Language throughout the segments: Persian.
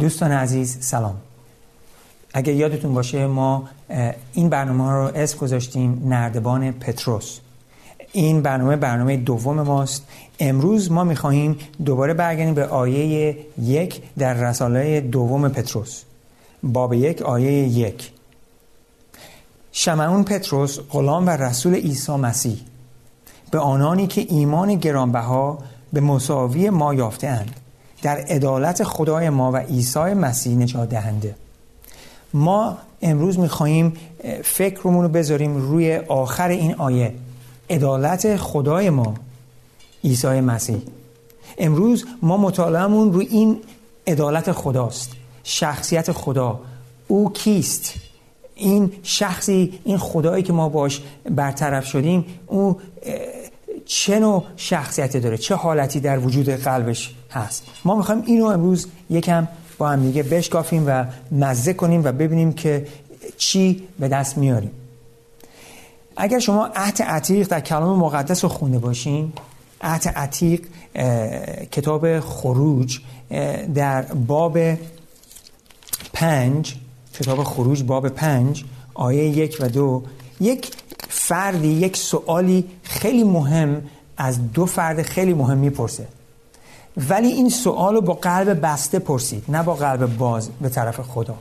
دوستان عزیز سلام. اگر یادتون باشه ما این برنامه ها رو اسم گذاشتیم نردبان پتروس. این برنامه برنامه دوم ماست. امروز ما می‌خواهیم دوباره برگردیم به آیه یک در رساله دوم پتروس. باب یک آیه یک. شمعون پتروس غلام و رسول عیسی مسیح به آنانی که ایمان گرانبها به مساوی ما یافته اند در عدالت خدای ما و عیسی مسیح نجات دهنده. ما امروز می‌خواهیم فکرمون رو بذاریم روی آخر این آیه. عدالت خدای ما عیسی مسیح. امروز ما مطالعهمون روی این عدالت خداست. شخصیت خدا. او کیست؟ این شخصی این خدایی که ما باش برطرف شدیم او چه نوع شخصیتی داره چه حالتی در وجود قلبش هست. ما می‌خوایم اینو امروز یکم با هم دیگه بشکافیم و مزه کنیم و ببینیم که چی به دست میاریم. اگر شما عهد عتیق در کلام مقدس رو خونده باشین عهد عتیق کتاب خروج در باب پنج کتاب خروج باب پنج آیه یک و دو یک فردی یک سوالی خیلی مهم از دو فرد خیلی مهم می‌پرسه. ولی این سوال رو با قلب بسته پرسید نه با قلب باز به طرف خدا.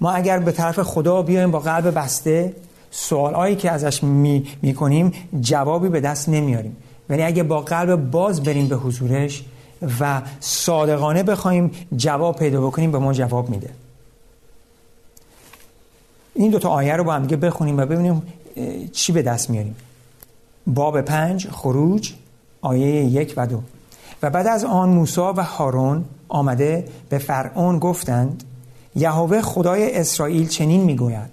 ما اگر به طرف خدا بیایم با قلب بسته سوالهایی که ازش می, می کنیم جوابی به دست نمیاریم. ولی اگه با قلب باز بریم به حضورش و صادقانه بخوایم جواب پیدا بکنیم به ما جواب میده. این دوتا آیه رو با هم دیگه بخونیم و ببینیم چی به دست میاریم؟ باب پنج خروج آیه یک و دو. و بعد از آن موسا و هارون آمده به فرعون گفتند یهوه خدای اسرائیل چنین می‌گوید.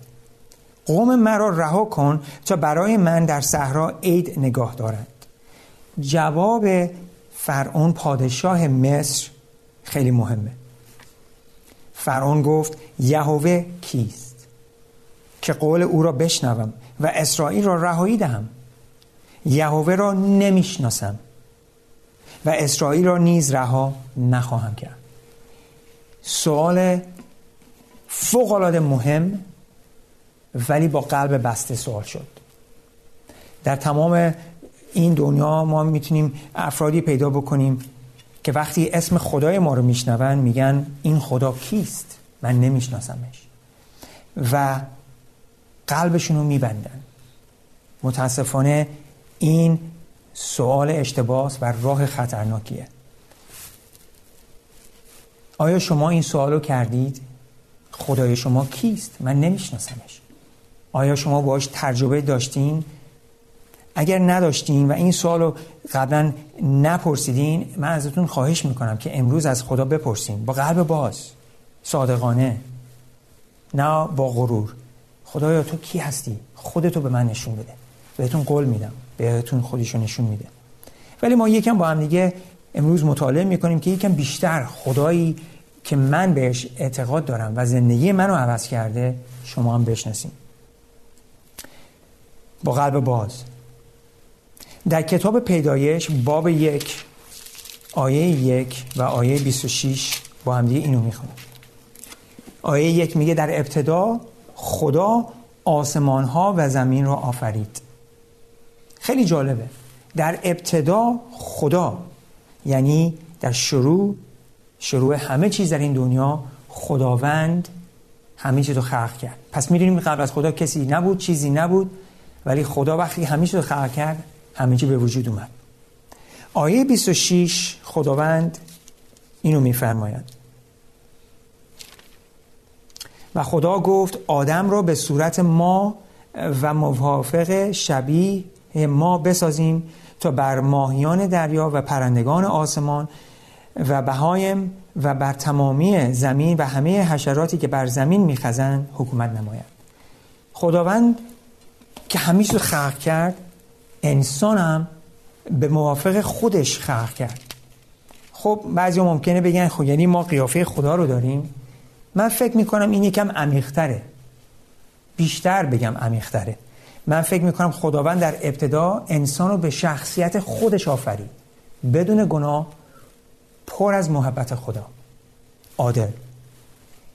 قوم مرا رها کن تا برای من در صحرا عید نگاه دارند. جواب فرعون پادشاه مصر خیلی مهمه. فرعون گفت یهوه کیست؟ که قول او را بشنوم. و اسرائیل را رهایی دهم. یهوه را نمی‌شناسم. و اسرائیل را نیز رها نخواهم کرد. سوال فوق مهم ولی با قلب بسته سوال شد. در تمام این دنیا ما می‌تونیم افرادی پیدا بکنیم که وقتی اسم خدای ما رو میشنون میگن این خدا کیست؟ من نمیشناسمش. و قلبشون رو میبندن. متاسفانه این سوال اشتباس و راه خطرناکیه. آیا شما این سوالو کردید؟ خدای شما کیست؟ من نمیشناسمش. آیا شما باش تجربه داشتین؟ اگر نداشتین و این سوالو قبلا نپرسیدین من ازتون خواهش می‌کنم که امروز از خدا بپرسین. با قلب باز. صادقانه. نه با غرور. خدایا تو کی هستی؟ خودتو به من نشون بده. بهتون قول میدم. بهتون خودشو نشون میده. ولی ما یکم با هم دیگه امروز مطالعه می‌کنیم که یکم بیشتر خدایی که من بهش اعتقاد دارم و زندگی منو عوض کرده شما هم بشناسیم. با قلب باز. در کتاب پیدایش باب یک آیه یک و آیه 26 با هم دیگه اینو می‌خونیم آیه یک میگه در ابتدا خدا آسمان ها و زمین را آفرید. خیلی جالبه. در ابتدا خدا یعنی در شروع شروع همه چیز در این دنیا خداوند همه چیز رو خلق کرد. پس می‌دونیم قبل از خدا کسی نبود چیزی نبود ولی خدا وقتی همه چیز رو خلق کرد همه چیز به وجود اومد. آیه 26 خداوند اینو میفرماید. و خدا گفت آدم را به صورت ما و موافق شبیه ما بسازیم تا بر ماهیان دریا و پرندگان آسمان و بهایم و بر تمامی زمین و همه حشراتی که بر زمین میخزند حکومت نماید. خداوند که همیشه خلق کرد انسان هم به موافق خودش خلق کرد. خب بعضی ممکنه بگن خب یعنی ما قیافه خدا رو داریم. من فکر می‌کنم این یکم عمیقتره. بیشتر بگم عمیقتره. من فکر می‌کنم خداوند در ابتدا انسان رو به شخصیت خودش آفرید. بدون گناه پر از محبت خدا. عادل.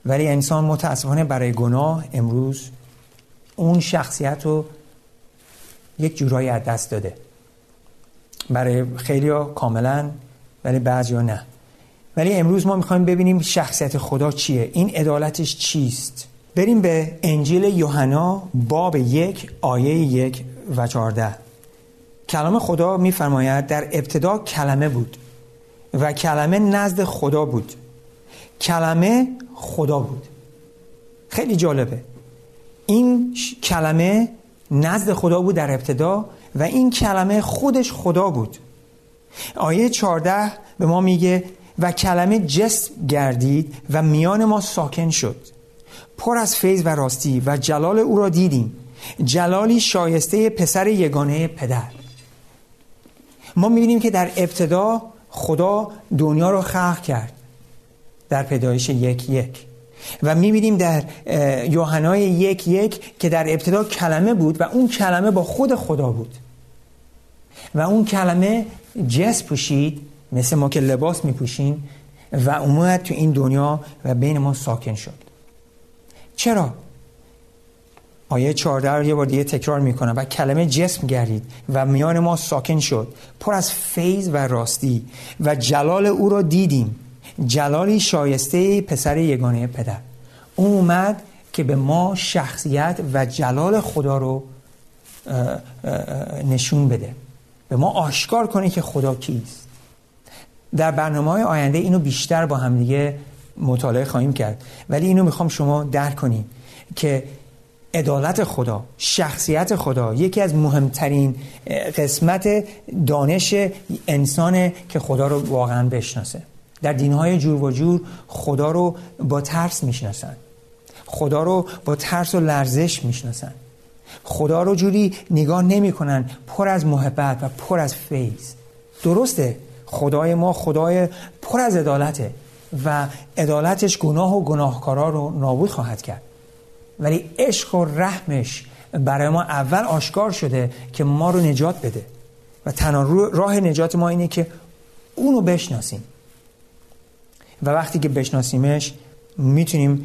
ولی انسان متاسفانه برای گناه امروز اون شخصیت رو یک جورایی از دست داده. برای خیلی کاملا ولی بعضی ها نه. ولی امروز ما می‌خوایم ببینیم شخصیت خدا چیه. این عدالتش چیست؟ بریم به انجیل یوحنا باب یک آیه یک و چارده کلام خدا میفرماید در ابتدا کلمه بود و کلمه نزد خدا بود. کلمه خدا بود. خیلی جالبه. این کلمه نزد خدا بود در ابتدا و این کلمه خودش خدا بود. آیه 14 به ما میگه و کلمه جسم گردید و میان ما ساکن شد. پر از فیض و راستی و جلال او را دیدیم. جلالی شایسته پسر یگانه پدر. ما می‌بینیم که در ابتدا خدا دنیا رو خلق کرد. در پیدایش یک یک. و می‌بینیم در یوحنای یک یک که در ابتدا کلمه بود و اون کلمه با خود خدا بود. و اون کلمه جس پوشید مثل ما که لباس میپوشیم و اومد تو این دنیا و بین ما ساکن شد. چرا؟ آیه 14 رو یه بار دیگه تکرار می‌کنم و کلمه جسم گردید و میان ما ساکن شد. پر از فیض و راستی و جلال او را دیدیم. جلالی شایسته پسر یگانه پدر. او اومد که به ما شخصیت و جلال خدا رو نشون بده. به ما آشکار کنه که خدا کیست. در برنامه های آینده اینو بیشتر با همدیگه مطالعه خواهیم کرد. ولی اینو می‌خوام شما درک کنیم که عدالت خدا شخصیت خدا یکی از مهمترین قسمت دانش انسانه که خدا رو واقعا بشناسه. در دینهای جور و جور خدا رو با ترس می‌شناسن. خدا رو با ترس و لرزش می‌شناسن. خدا رو جوری نگاه نمی‌کنن پر از محبت و پر از فیض. درسته؟ خدای ما خدای پر از عدالته و عدالتش گناه و گناهکارا رو نابود خواهد کرد. ولی عشق و رحمش برای ما اول آشکار شده که ما رو نجات بده. و تنها راه نجات ما اینه که اونو بشناسیم. و وقتی که بشناسیمش می‌تونیم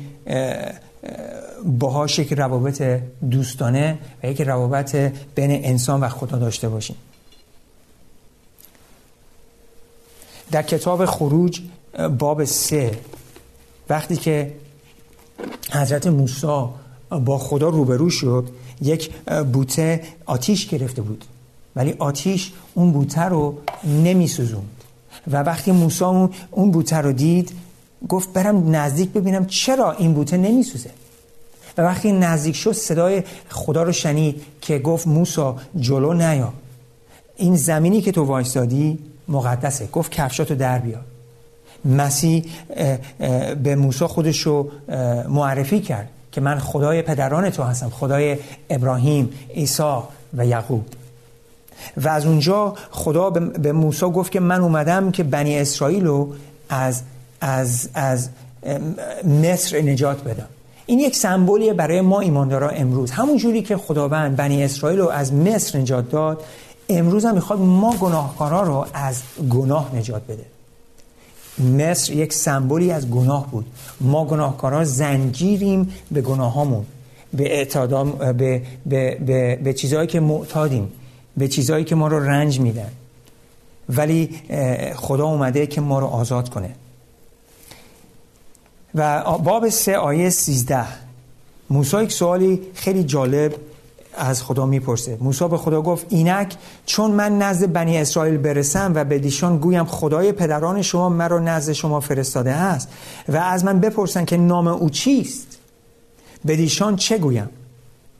باهاش یک روابط دوستانه و یک روابط بین انسان و خدا داشته باشیم. در کتاب خروج باب سه. وقتی که حضرت موسی با خدا روبرو شد یک بوته آتیش گرفته بود. ولی آتیش اون بوته رو نمی سوزوند و وقتی موسی اون بوته رو دید گفت برم نزدیک ببینم چرا این بوته نمی سوزه و وقتی نزدیک شد صدای خدا رو شنید که گفت موسا جلو نیا. این زمینی که تو وایستادی مقدسه. گفت کفشاتو در بیار. مسیح به موسی خودش رو معرفی کرد که من خدای پدران تو هستم خدای ابراهیم عیسی و یعقوب. و از اونجا خدا به موسی گفت که من اومدم که بنی اسرائیل رو از, از, از مصر نجات بدم. این یک سمبولیه برای ما ایماندارا امروز. همون جوری که خداوند بنی اسرائیل رو از مصر نجات داد امروز هم می‌خواد ما گناهکارا رو از گناه نجات بده. مصر یک سمبولی از گناه بود. ما گناهکاران زنجیریم به گناهامون به اعتادام به, به, به, به چیزهایی که معتادیم به چیزهایی که ما رو رنج میدن. ولی خدا اومده که ما رو آزاد کنه. و باب سه آیه سیزده. موسی یک سوالی خیلی جالب از خدا می‌پرسه. موسی به خدا گفت اینک چون من نزد بنی اسرائیل برسم و به دیشان گویم خدای پدران شما مرا نزد شما فرستاده است و از من بپرسن که نام او چیست به دیشان چه گویم؟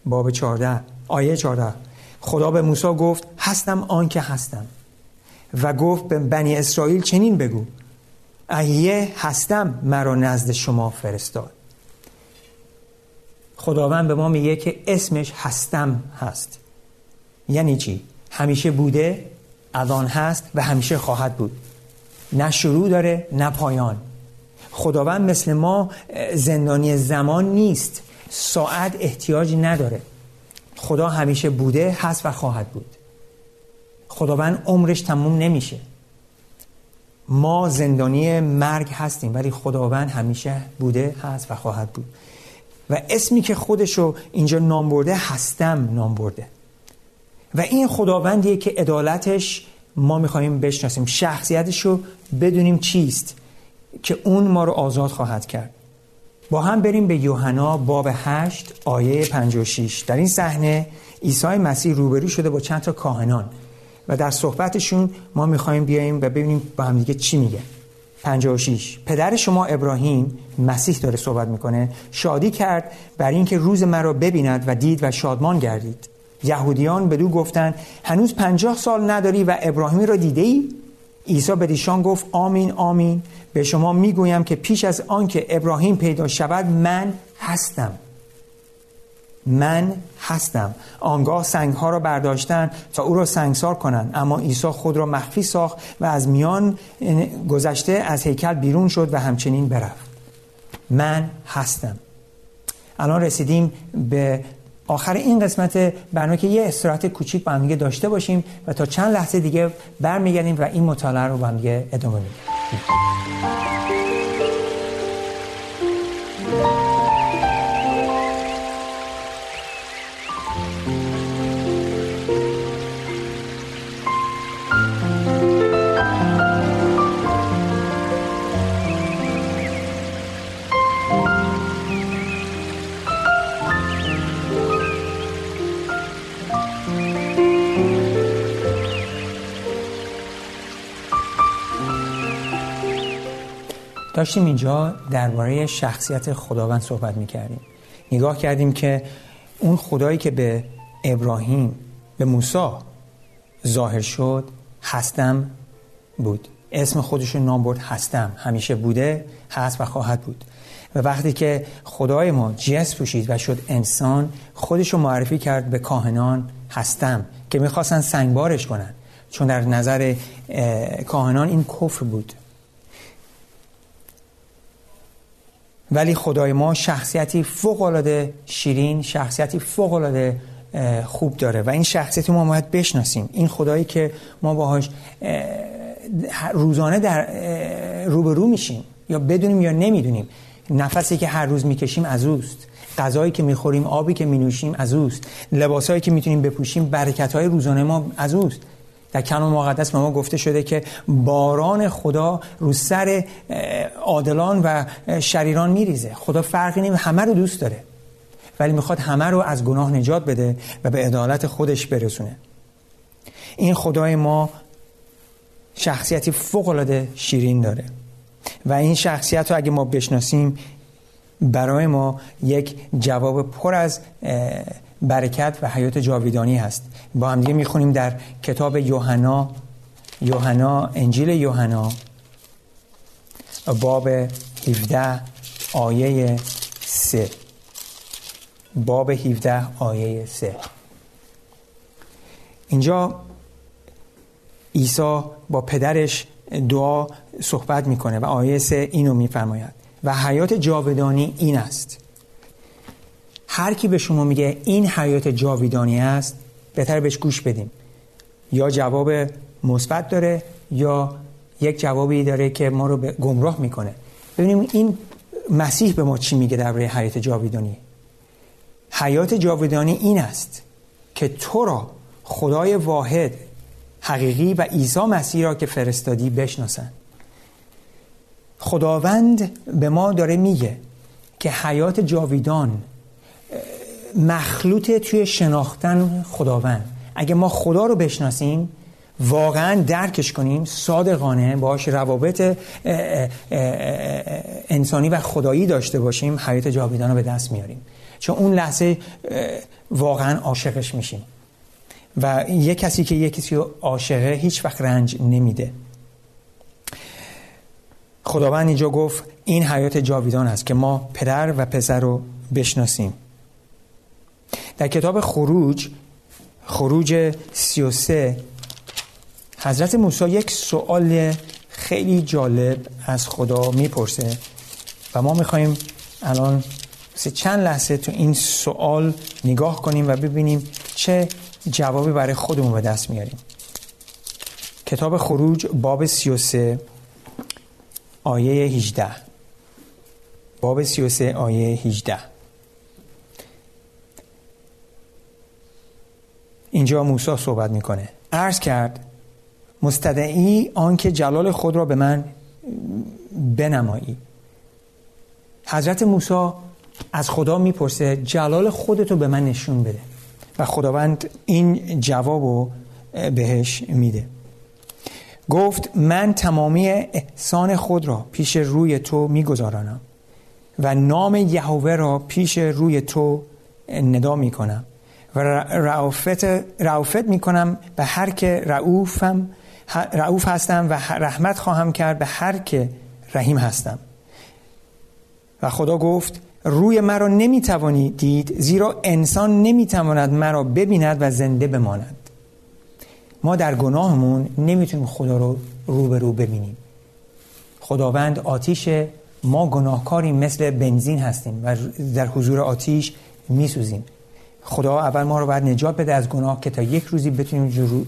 باب 14 آیه 14 خدا به موسی گفت هستم آن که هستم. و گفت به بنی اسرائیل چنین بگو ایه هستم مرا نزد شما فرستاد. خداوند به ما میگه که اسمش هستم هست. یعنی چی؟ همیشه بوده الان هست و همیشه خواهد بود. نه شروع داره نه پایان. خداوند مثل ما زندانی زمان نیست. ساعت احتیاج نداره. خدا همیشه بوده هست و خواهد بود. خداوند عمرش تموم نمیشه. ما زندانی مرگ هستیم ولی خداوند همیشه بوده هست و خواهد بود. و اسمی که خودشو اینجا نام برده هستم نام برده. و این خداوندیه که عدالتش ما می‌خواهیم بشناسیم شخصیتش رو بدونیم چیست که اون ما رو آزاد خواهد کرد. با هم بریم به یوحنا باب 8 آیه 56 در این صحنه عیسی مسیح روبرو شده با چند تا کاهنان و در صحبتشون ما می‌خوایم بیاییم و ببینیم با هم دیگه چی میگه. 56 پدر شما ابراهیم مسیح داره صحبت می‌کنه. شادی کرد بر اینکه روز مرا ببیند و دید و شادمان گردید. یهودیان به دو گفتند هنوز پنجاه سال نداری و ابراهیمی را دیده ای؟ عیسی به دیشان گفت آمین آمین. به شما می‌گویم که پیش از آنکه ابراهیم پیدا شود من هستم. من هستم. آنگاه سنگ ها را برداشتن تا او را سنگسار کنند. اما عیسی خود را مخفی ساخت و از میان گذشته از هیکل بیرون شد و همچنین برفت. من هستم. الان رسیدیم به آخر این قسمت برنامه که یه استراحت کوچیک با هم داشته باشیم و تا چند لحظه دیگه برمیگردیم و این مطالعه رو با هم ادامه میدیم. داشتیم اینجا درباره شخصیت خداوند صحبت می‌کردیم. نگاه کردیم که اون خدایی که به ابراهیم به موسی ظاهر شد هستم بود. اسم خودش نام برد هستم. همیشه بوده هست و خواهد بود. و وقتی که خدای ما جس پوشید و شد انسان خودش رو معرفی کرد به کاهنان هستم که می‌خواستن سنگبارش کنن. چون در نظر کاهنان این کفر بود. ولی خدای ما شخصیتی فوقالعاده شیرین شخصیتی فوقالعاده خوب داره و این شخصیت ما باید بشناسیم. این خدایی که ما باهاش روزانه در روبرو میشیم یا بدونیم یا نمی‌دونیم. نفسی که هر روز می‌کشیم از اوست. غذایی که می‌خوریم آبی که مینوشیم از اوست. لباسایی که می‌تونیم بپوشیم برکت های روزانه ما از اوست. در کلام مقدس به ما گفته شده که باران خدا رو سر عادلان و شریران میریزه. خدا فرقی نمی همه رو دوست داره. ولی می‌خواد همه رو از گناه نجات بده و به عدالت خودش برسونه. این خدای ما شخصیتی فوق شیرین داره. و این شخصیت رو اگه ما بشناسیم برای ما یک جواب پر از برکت و حیات جاویدانی هست. با هم دیگه می‌خونیم در کتاب یوحنا یوحنا انجیل یوحنا باب 17 آیه 3 باب 17 آیه 3 اینجا عیسی با پدرش دعا صحبت می‌کنه و آیه 3 اینو میفرماید. و حیات جاودانی این است. هر کی به شما میگه این حیات جاویدانی است بهتر بهش گوش بدیم. یا جواب مثبت داره یا یک جوابی داره که ما رو گمراه می‌کنه. ببینیم این مسیح به ما چی میگه درباره حیات جاویدانی؟ حیات جاویدانی این است که تو را خدای واحد حقیقی و عیسی مسیح را که فرستادی بشناسن. خداوند به ما داره میگه که حیات جاویدان مخلوط توی شناختن خداوند. اگه ما خدا رو بشناسیم واقعا درکش کنیم صادقانه باش روابط انسانی و خدایی داشته باشیم حیات جاویدان رو به دست میاریم. چون اون لحظه واقعا عاشقش میشیم. و یه کسی که یه کسی عاشقه هیچ وقت رنج نمیده. خداوند اینجا گفت این حیات جاویدان است که ما پدر و پسر رو بشناسیم. در کتاب خروج خروج 33 حضرت موسی یک سوال خیلی جالب از خدا می‌پرسه و ما می‌خوایم الان چند لحظه تو این سوال نگاه کنیم و ببینیم چه جوابی برای خودمون به دست میاریم. کتاب خروج باب 33 آیه 18 باب 33 آیه 18 اینجا موسی صحبت می‌کنه. عرض کرد مستدعی آنکه جلال خود را به من بنمایی. حضرت موسی از خدا می‌پرسه جلال خودتو به من نشون بده. و خداوند این جواب رو بهش میده. گفت من تمامی احسان خود را پیش روی تو میگذارانم و نام یهوه را پیش روی تو ندا می‌کنم. و رعوفت, رعوفت می‌کنم به هر که رعوفم رعوف هستم و رحمت خواهم کرد به هر که رحیم هستم. و خدا گفت روی مرا نمی‌توانی دید زیرا انسان نمی‌تواند مرا ببیند و زنده بماند. ما در گناهمون نمی‌تونیم خدا رو رو به رو ببینیم. خداوند آتیش ما گناهکاری مثل بنزین هستیم و در حضور آتیش میسوزیم. خدا اول ما رو باید نجات بده از گناه که تا یک روزی بتونیم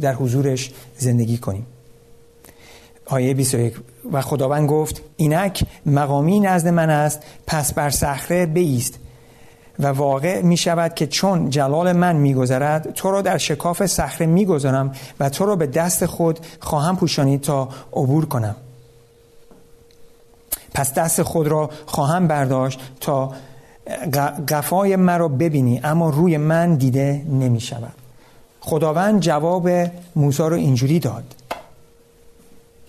در حضورش زندگی کنیم. آیه 21 و خداوند گفت اینک مقامی نزد من است پس بر صخره بیست. و واقع می شود که چون جلال من می گذرد تو را در شکاف صخره می گذارم و تو را به دست خود خواهم پوشانید تا عبور کنم. پس دست خود را خواهم برداشت تا قفای مرا ببینی اما روی من دیده نمی شود خداوند جواب موسی رو اینجوری داد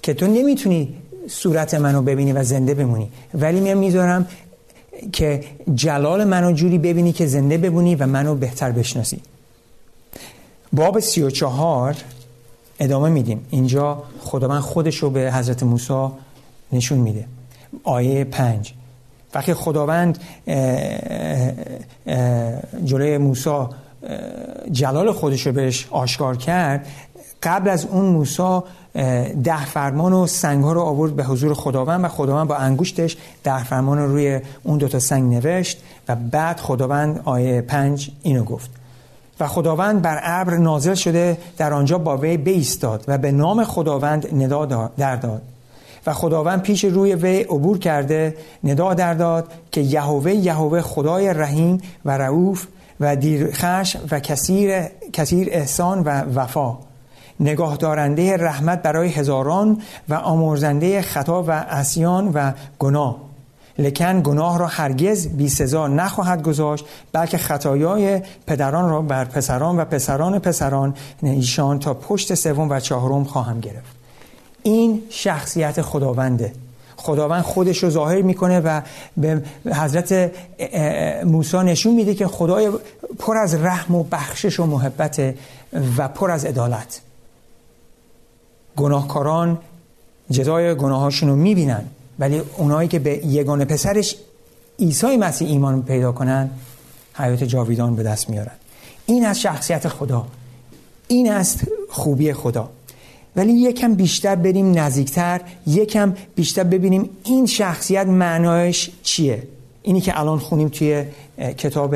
که تو نمی‌تونی صورت منو ببینی و زنده بمونی. ولی میام می‌ذارم که جلال منو جوری ببینی که زنده بمونی و منو بهتر بشناسی. باب سی و چهار ادامه میدیم. اینجا خداوند خودش رو به حضرت موسی نشون میده. آیه پنج. وقتی خداوند جلوی موسی جلال خودش رو بهش آشکار کرد قبل از اون موسی ده فرمان و سنگ ها رو آورد به حضور خداوند و خداوند با انگشتش ده فرمان رو روی اون دوتا سنگ نوشت و بعد خداوند آیه پنج اینو گفت. و خداوند بر ابر نازل شده در آنجا با وی بیستاد و به نام خداوند ندا در داد. و خداوند پیش روی وی عبور کرده ندا در داد که یهوه یهوه خدای رحیم و رعوف و دیرخش و کثیر, کثیر احسان و وفا. نگاه دارنده رحمت برای هزاران و آمرزنده خطا و اسیان و گناه. لکن گناه را هرگز بی سزا نخواهد گذاشت بلکه خطایای پدران را بر پسران و پسران پسران ایشان تا پشت سوم و چهارم خواهم گرفت. این شخصیت خداونده. خداوند خودش رو ظاهر می‌کنه و به حضرت موسی نشون میده که خدای پر از رحم و بخشش و محبت و پر از عدالت. گناهکاران جزای گناهاشون رو می‌بینن ولی اونایی که به یگانه پسرش عیسی مسیح ایمان پیدا کنن حیات جاویدان به دست میارن. این از شخصیت خدا. این است خوبی خدا. ولی یکم بیشتر بریم نزدیکتر یکم بیشتر ببینیم این شخصیت معنایش چیه. اینی که الان خونیم توی کتاب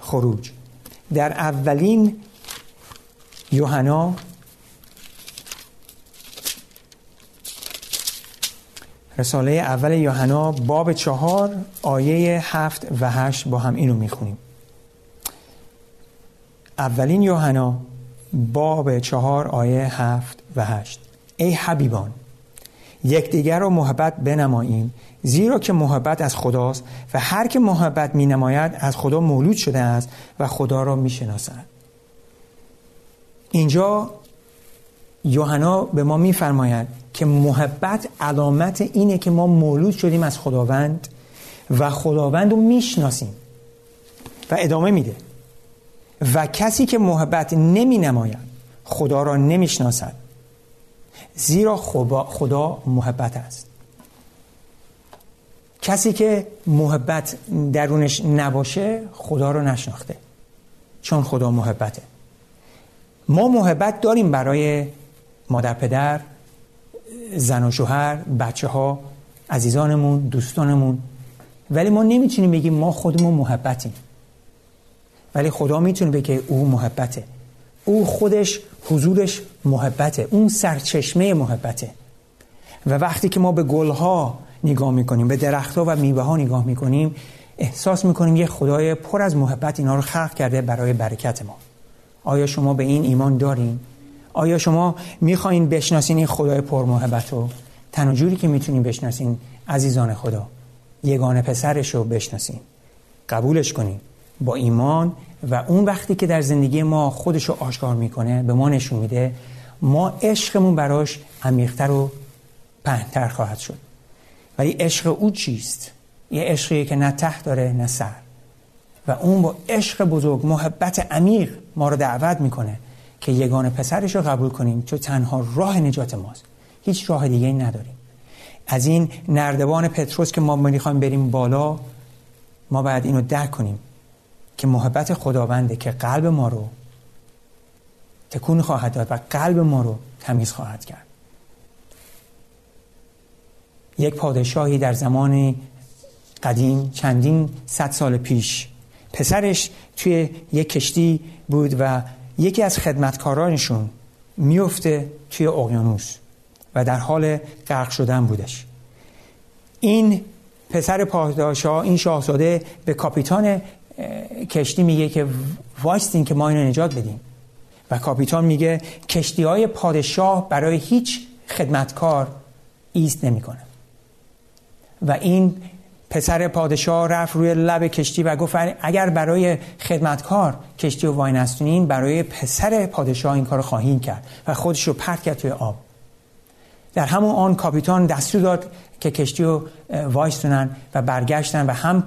خروج. در اولین یوحنا رساله اول یوحنا باب چهار آیه هفت و هشت با هم اینو می‌خونیم. اولین یوحنا باب چهار آیه هفت و هشت. ای حبیبان یکدیگر را محبت بنماییم زیرا که محبت از خداست و هر که محبت می نماید از خدا مولود شده است و خدا را می شناسد اینجا یوحنا به ما میفرماید که محبت علامت اینه که ما مولود شدیم از خداوند و خداوند رو می‌شناسیم و ادامه میده. و کسی که محبت نمی نماید خدا را نمی‌شناسد زیرا خدا محبت است. کسی که محبت درونش نباشه خدا رو نشناخته چون خدا محبته. ما محبت داریم برای مادر پدر زن و شوهر بچه ها عزیزانمون دوستانمون. ولی ما نمی‌تونیم بگیم ما خودمون محبتیم. ولی خدا می‌تونه بگه او محبته. او خودش حضورش محبته. اون سرچشمه محبته. و وقتی که ما به گلها نگاه می‌کنیم به درختها و میوه ها نگاه می‌کنیم احساس می‌کنیم یه خدای پر از محبت اینا رو خلق کرده برای برکت ما. آیا شما به این ایمان دارین؟ آیا شما می‌خواین بشناسین این خدای پر محبت رو؟ تنها که می‌تونین بشناسین عزیزان خدا یگانه پسرش رو بشناسین. قبولش کنین. با ایمان و اون وقتی که در زندگی ما خودش رو آشکار می‌کنه به ما نشون میده ما عشقمون براش عمیقتر و پهنتر خواهد شد. ولی عشق او چیست؟ یه عشقی که نه ته داره نه سر. و اون با عشق بزرگ محبت عمیق ما رو دعوت می‌کنه که یگان پسرش رو قبول کنیم چون تنها راه نجات ماست. هیچ راه دیگه نداریم. از این نردبان پتروس که ما می‌خوایم بریم بالا ما باید اینو درک کنیم. که محبت خداونده که قلب ما رو تکون خواهد داد و قلب ما رو تمیز خواهد کرد. یک پادشاهی در زمان قدیم چندین صد سال پیش پسرش توی یک کشتی بود و یکی از خدمتکارانشون میفته توی اقیانوس و در حال غرق شدن بودش. این پسر پادشاه این شاهزاده به کاپیتان کشتی میگه که وایستین که ما اینو نجات بدیم. و کاپیتان میگه کشتی های پادشاه برای هیچ خدمتکار ایست نمی‌کنه. و این پسر پادشاه رفت روی لب کشتی و گفت اگر برای خدمتکار کشتی و وای نستونین برای پسر پادشاه این کار خواهیم کرد. و خودش رو پرت کرد توی آب. در همون آن کاپیتان دستور داد که کشتی رو وایستونن و برگشتن و هم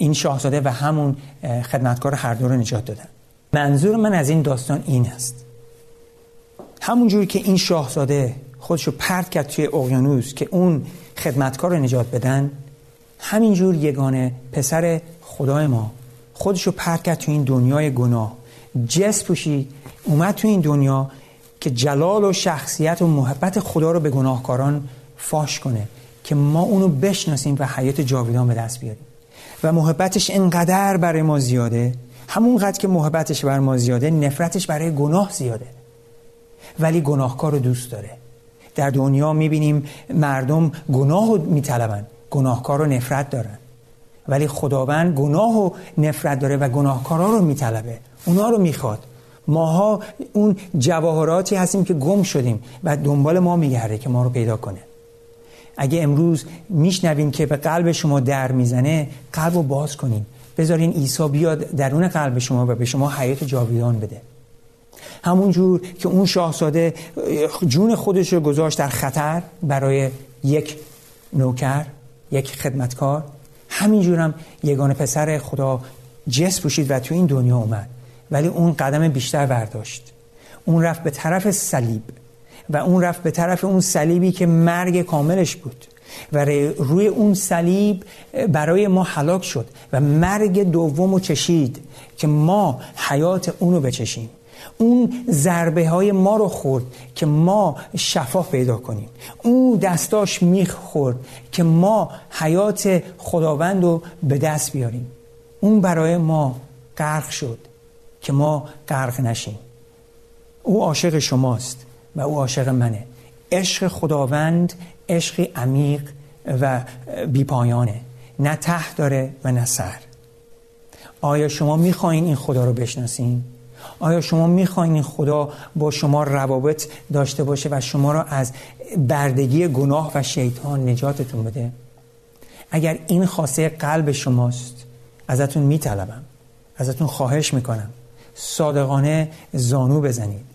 این شاهزاده و همون خدمتکار هر دو رو نجات دادن. منظور من از این داستان این است. همونجوری که این شاهزاده خودش رو پرت کرد توی اقیانوس که اون خدمتکار رو نجات بدن همینجور یگانه پسر خدای ما خودش رو پرت کرد تو این دنیای گناه. جس پوشید اومد تو این دنیا که جلال و شخصیت و محبت خدا رو به گناهکاران فاش کنه که ما اونو بشناسیم و حیات جاویدان به دست بیاریم. و محبتش انقدر برای ما زیاده همونقدر که محبتش بر ما زیاده نفرتش برای گناه زیاده. ولی گناهکار رو دوست داره. در دنیا می‌بینیم مردم گناه رو میطلبن گناهکار رو نفرت دارن. ولی خداوند گناه و نفرت داره و گناهکارا رو میطلبه. اونا رو می‌خواد. ماها اون جواهراتی هستیم که گم شدیم و دنبال ما میگرده که ما رو پیدا کنه. اگه امروز میشنویم که به قلب شما در می‌زنه قلب رو باز کنیم بذارین عیسی بیاد درون قلب شما و به شما حیات جاویدان بده. همونجور که اون شاهزاده جون خودش رو گذاشت در خطر برای یک نوکر یک خدمتکار. همینجورم یگان پسر خدا جس پوشید و تو این دنیا اومد. ولی اون قدم بیشتر برداشت. اون رفت به طرف صلیب. و اون رفت به طرف اون صلیبی که مرگ کاملش بود. و روی اون صلیب برای ما حلاک شد و مرگ دوم رو چشید که ما حیات اونو بچشیم. اون ضربه های ما رو خورد که ما شفا پیدا کنیم. اون دستاش میخ خورد که ما حیات خداوند رو به دست بیاریم. اون برای ما غرق شد که ما غرق نشیم. او عاشق شماست. و او عاشق منه. عشق خداوند عشقی عمیق و بیپایانه. نه ته داره و نه سر. آیا شما می‌خواین این خدا رو بشناسین؟ آیا شما می‌خواین این خدا با شما روابط داشته باشه و شما را از بردگی گناه و شیطان نجاتتون بده؟ اگر این خواسته قلب شماست ازتون میطلبم. ازتون خواهش می‌کنم. صادقانه زانو بزنید.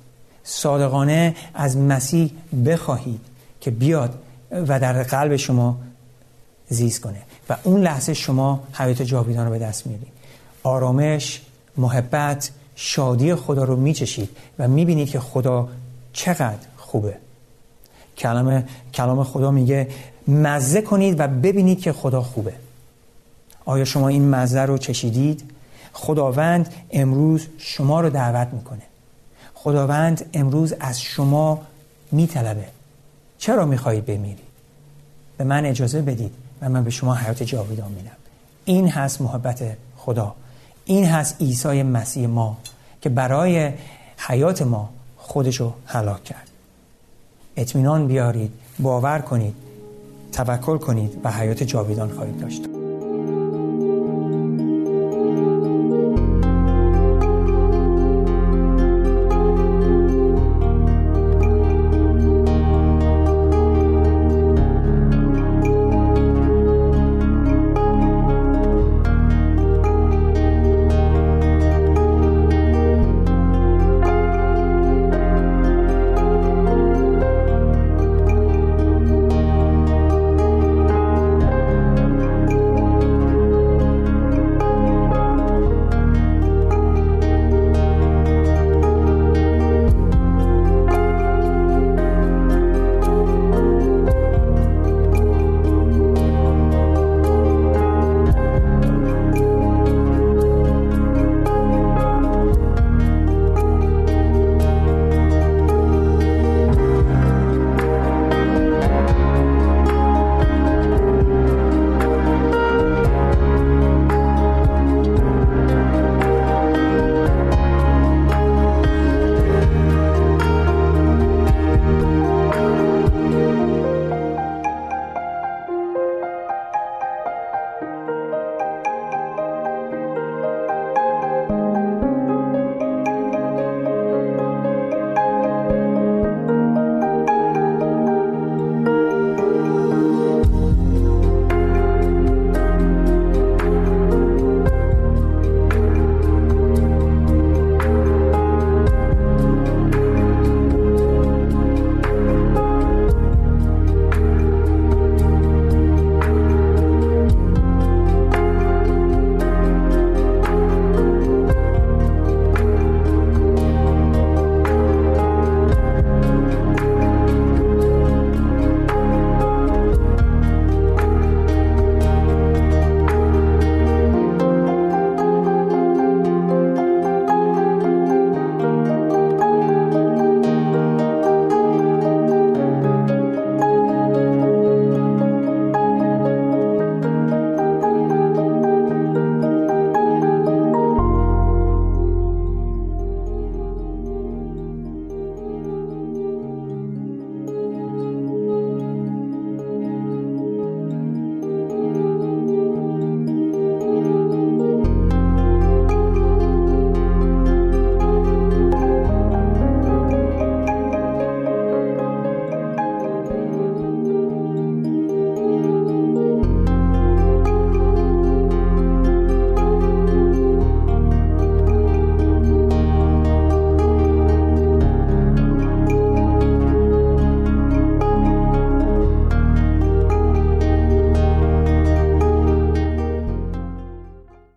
صادقانه از مسیح بخواهید که بیاد و در قلب شما زیست کنه. و اون لحظه شما حیات جاویدان رو به دست میارید آرامش محبت شادی خدا رو میچشید و می‌بینید که خدا چقدر خوبه. کلام کلام خدا میگه مزه کنید و ببینید که خدا خوبه. آیا شما این مزه رو چشیدید؟ خداوند امروز شما رو دعوت می‌کنه. خداوند امروز از شما میطلبه. چرا می‌خواهید بمیرید؟ به من اجازه بدید و من به شما حیات جاویدان میدم. این هست محبت خدا. این هست عیسی مسیح ما که برای حیات ما خودشو هلاک کرد. اطمینان بیارید باور کنید توکل کنید و حیات جاویدان خواهید داشت.